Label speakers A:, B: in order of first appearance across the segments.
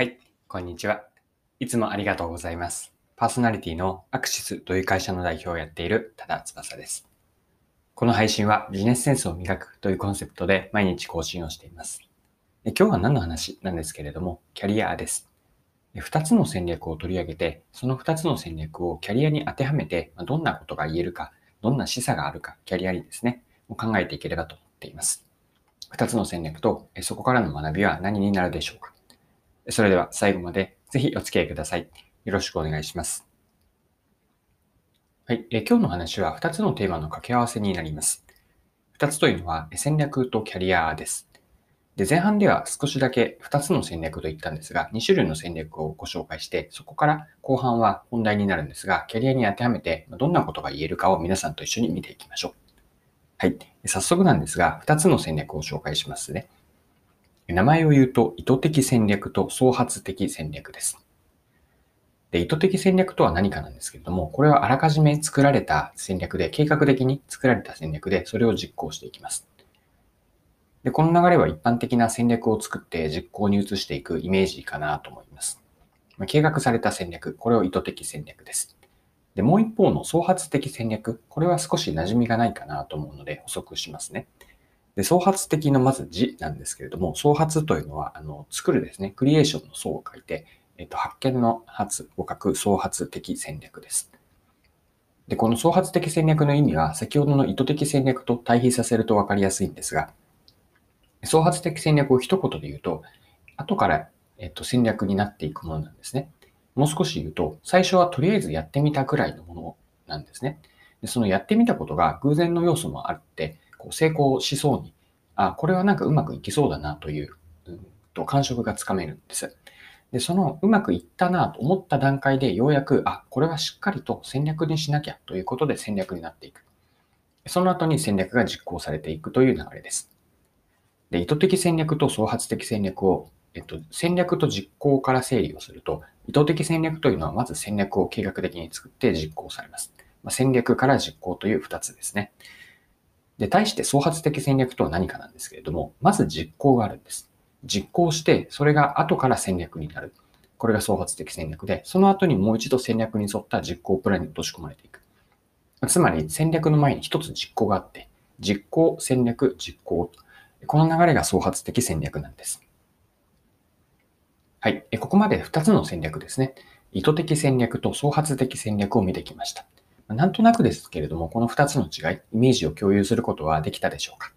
A: はい、こんにちは。いつもありがとうございます。パーソナリティのアクシスという会社の代表をやっている多田翼です。この配信はビジネスセンスを磨くというコンセプトで毎日更新をしています。今日は何の話なんですけれども、キャリアです。2つの戦略を取り上げて、その2つの戦略をキャリアに当てはめて、どんなことが言えるか、どんな示唆があるか、キャリアにですね、を考えていければと思っています。2つの戦略とそこからの学びは何になるでしょうか？それでは最後までぜひお付き合いください。よろしくお願いします。はい。え今日の話は2つのテーマの掛け合わせになります。2つというのは戦略とキャリアです。で前半では少しだけ2つの戦略と言ったんですが、2種類の戦略をご紹介して、そこから後半は本題になるんですが、キャリアに当てはめてどんなことが言えるかを皆さんと一緒に見ていきましょう。はい。早速なんですが、2つの戦略を紹介しますね。名前を言うと、意図的戦略と創発的戦略です。で、意図的戦略とは何かなんですけれども、これはあらかじめ作られた戦略で、計画的に作られた戦略で、それを実行していきます。で、この流れは一般的な戦略を作って実行に移していくイメージかなと思います。ま計画された戦略、これを意図的戦略です。で、もう一方の創発的戦略、これは少し馴染みがないかなと思うので補足しますね。で、創発的のまず字なんですけれども、創発というのは、あの、作るですね、クリエーションの創を書いて、えっと、発見の発を書く創発的戦略です。で、この創発的戦略の意味は、先ほどの意図的戦略と対比させると分かりやすいんですが、創発的戦略を一言で言うと、後から、えっと、戦略になっていくものなんですね。もう少し言うと、最初はとりあえずやってみたくらいのものなんですね。でそのやってみたことが偶然の要素もあって、こう成功しそうに、あ、これはなんかうまくいきそうだなという、うんと感触がつかめるんです。で、そのうまくいったなと思った段階でようやく、あ、これはしっかりと戦略にしなきゃということで戦略になっていく。その後に戦略が実行されていくという流れです。で、意図的戦略と創発的戦略を、えっと、戦略と実行から整理をすると、意図的戦略というのはまず戦略を計画的に作って実行されます。まあ、戦略から実行という2つですね。で、対して創発的戦略とは何かなんですけれども、まず実行があるんです。実行して、それが後から戦略になる。これが創発的戦略で、その後にもう一度戦略に沿った実行プランに落とし込まれていく。つまり戦略の前に一つ実行があって、実行、戦略、実行。この流れが創発的戦略なんです。はい。ここまで2つの戦略ですね。意図的戦略と創発的戦略を見てきました。なんとなくですけれども、この2つの違い、イメージを共有することはできたでしょうか？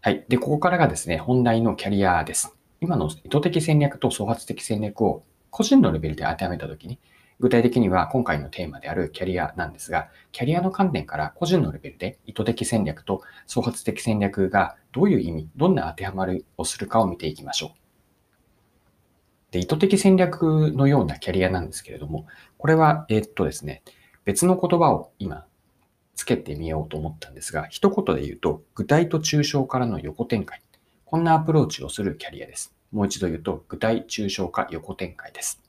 A: はい。で、ここからがですね、本題のキャリアです。今の意図的戦略と創発的戦略を個人のレベルで当てはめたときに、具体的には今回のテーマであるキャリアなんですが、キャリアの観点から個人のレベルで意図的戦略と創発的戦略がどういう意味、どんな当てはまりをするかを見ていきましょう。で、意図的戦略のようなキャリアなんですけれども、これは、えーっとですね、別の言葉を今つけてみようと思ったんですが、一言で言うと、具体と抽象からの横展開。こんなアプローチをするキャリアです。もう一度言うと、具体、抽象化、横展開です。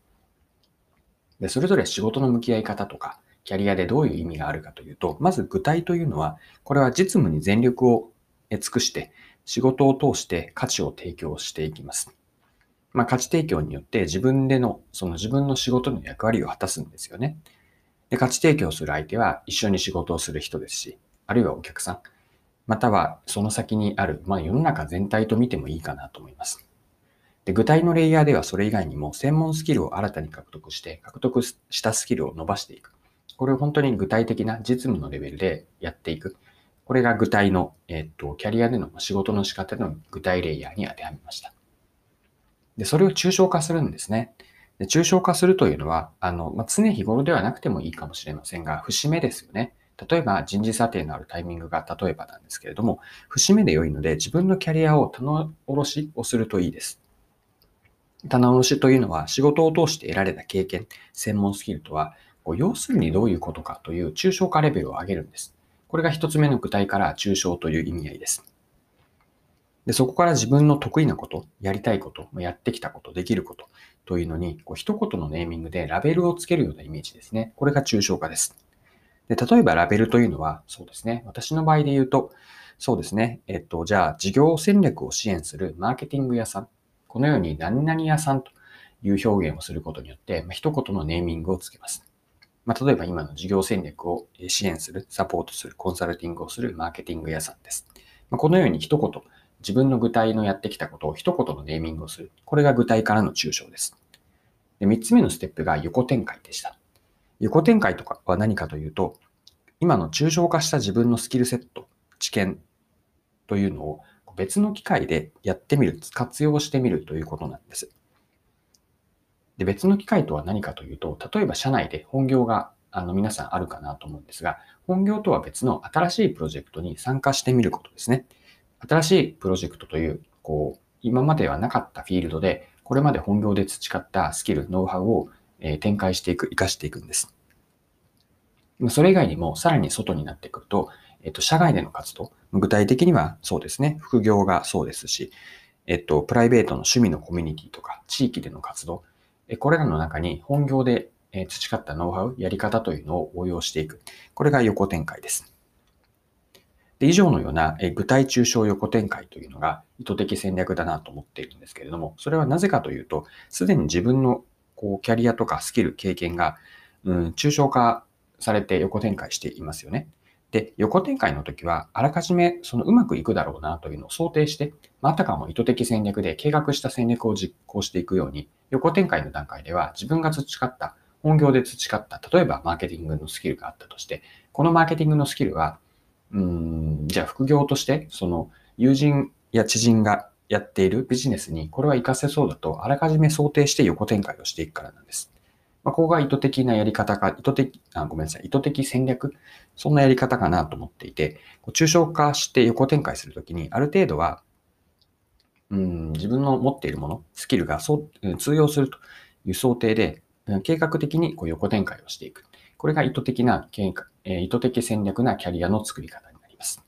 A: で、それぞれ仕事の向き合い方とか、キャリアでどういう意味があるかというと、まず具体というのは、これは実務に全力を尽くして、仕事を通して価値を提供していきます。まあ、価値提供によって自分での、その自分の仕事の役割を果たすんですよね。で、価値提供する相手は一緒に仕事をする人ですし、あるいはお客さん、またはその先にある、まあ、世の中全体と見てもいいかなと思います。で、具体のレイヤーではそれ以外にも専門スキルを新たに獲得して、獲得したスキルを伸ばしていく。これを本当に具体的な実務のレベルでやっていく。これが具体の、えっと、キャリアでの仕事の仕方の具体レイヤーに当てはめました。で、それを抽象化するんですね。で抽象化するというのは、あの、まあ、常日頃ではなくてもいいかもしれませんが、節目ですよね。例えば人事査定のあるタイミングが例えばなんですけれども、節目で良いので自分のキャリアを棚卸しをするといいです。棚卸しというのは仕事を通して得られた経験、専門スキルとは、要するにどういうことかという抽象化レベルを上げるんです。これが一つ目の具体から抽象という意味合いです。で、そこから自分の得意なこと、やりたいこと、やってきたこと、できることというのに、こう一言のネーミングでラベルをつけるようなイメージですね。これが抽象化です。で、例えばラベルというのは、そうですね。私の場合で言うと、そうですね。えっと、じゃあ、事業戦略を支援するマーケティング屋さん。このように何々屋さんという表現をすることによって、まあ、一言のネーミングをつけます。まあ、例えば今の事業戦略を支援する、サポートする、コンサルティングをするマーケティング屋さんです。まあ、このように一言、自分の具体のやってきたことを一言のネーミングをする。これが具体からの抽象です。で3つ目のステップが横展開でした。横展開とかは何かというと、今の抽象化した自分のスキルセット、知見というのを別の機会でやってみる、活用してみるということなんです。で別の機会とは何かというと、例えば社内で本業があの皆さんあるかなと思うんですが、本業とは別の新しいプロジェクトに参加してみることですね。新しいプロジェクトという、こう、今まではなかったフィールドで、これまで本業で培ったスキル、ノウハウを展開していく、活かしていくんです。それ以外にもさらに外になってくると、えっと、社外での活動、具体的にはそうですね、副業がそうですし、えっと、プライベートの趣味のコミュニティとか、地域での活動、これらの中に本業で培ったノウハウ、やり方というのを応用していく。これが横展開です。で以上のような具体抽象横展開というのが意図的戦略だなと思っているんですけれども、それはなぜかというと、すでに自分のこうキャリアとかスキル、経験が、うん、抽象化されて横展開していますよね。で、横展開の時は、あらかじめそのうまくいくだろうなというのを想定して、あたかも意図的戦略で計画した戦略を実行していくように、横展開の段階では自分が培った、本業で培った、例えばマーケティングのスキルがあったとして、このマーケティングのスキルは、うん、じゃあ副業として、その友人や知人がやっているビジネスにこれは活かせそうだと、あらかじめ想定して横展開をしていくからなんです。まあ、ここが意図的なやり方か、意図的、あごめんなさい、意図的戦略、そんなやり方かなと思っていて、抽象化して横展開するときに、ある程度は、うん、自分の持っているもの、スキルがそう通用するという想定で、計画的にこう横展開をしていく。これが意図的な、意図的戦略なキャリアの作り方になります。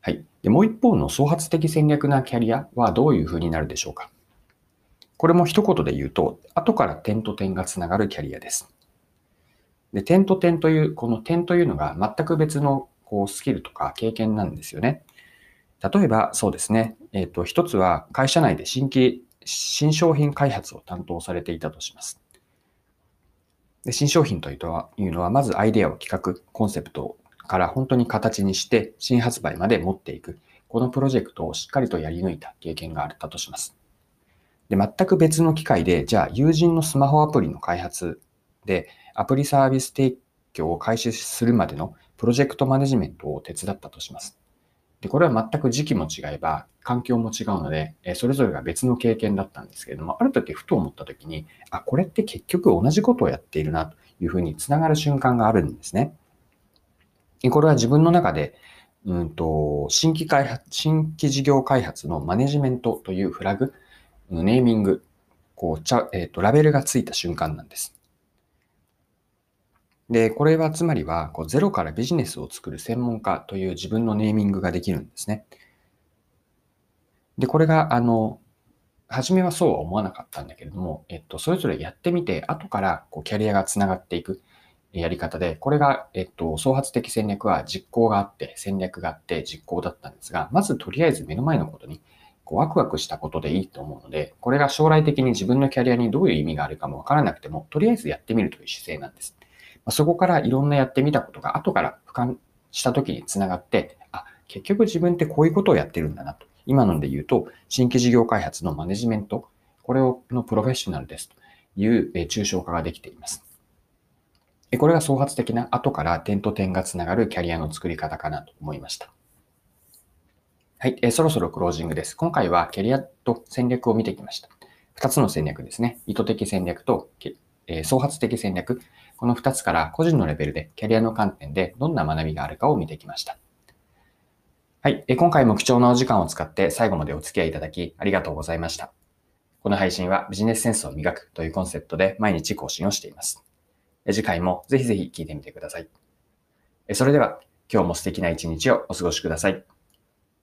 A: はい。でもう一方の創発的戦略なキャリアはどういうふうになるでしょうか。これも一言で言うと、後から点と点がつながるキャリアです。で、点と点という、この点というのが全く別のこうスキルとか経験なんですよね。例えば、そうですね。えっ、ー、と、一つは会社内で新規、新商品開発を担当されていたとします。で新商品というのは、いうのはまずアイデアを企画、コンセプトから本当に形にして新発売まで持っていく。このプロジェクトをしっかりとやり抜いた経験があったとします。で、全く別の機会で、じゃあ友人のスマホアプリの開発で、アプリサービス提供を開始するまでのプロジェクトマネジメントを手伝ったとします。で、これは全く時期も違えば、環境も違うので、それぞれが別の経験だったんですけれども、ある時ふと思った時に、あ、これって結局同じことをやっているなというふうにつながる瞬間があるんですね。これは自分の中で、うんと、新規開発、新規事業開発のマネジメントというフラグ、ネーミング、こう、ちゃ、えっ、ー、と、ラベルがついた瞬間なんです。で、これはつまりは、こうゼロからビジネスを作る専門家という自分のネーミングができるんですね。で、これが、あの、初めはそうは思わなかったんだけれども、えっと、それぞれやってみて、後からこうキャリアがつながっていくやり方で、これが、えっと、創発的戦略は実行があって、戦略があって実行だったんですが、まずとりあえず目の前のことにこうワクワクしたことでいいと思うので、これが将来的に自分のキャリアにどういう意味があるかもわからなくても、とりあえずやってみるという姿勢なんです。そこからいろんなやってみたことが後から俯瞰した時につながって、あ、結局自分ってこういうことをやってるんだなと。今ので言うと、新規事業開発のマネジメント、これをのプロフェッショナルですという抽象化ができています。これが創発的な後から点と点がつながるキャリアの作り方かなと思いました。はい、え、そろそろクロージングです。今回はキャリアと戦略を見てきました。2つの戦略ですね。意図的戦略と、え、創発的戦略。この2つから個人のレベルでキャリアの観点でどんな学びがあるかを見てきました。はい、今回も貴重なお時間を使って最後までお付き合いいただきありがとうございました。この配信はビジネスセンスを磨くというコンセプトで毎日更新をしています。次回もぜひぜひ聞いてみてください。それでは今日も素敵な一日をお過ごしください。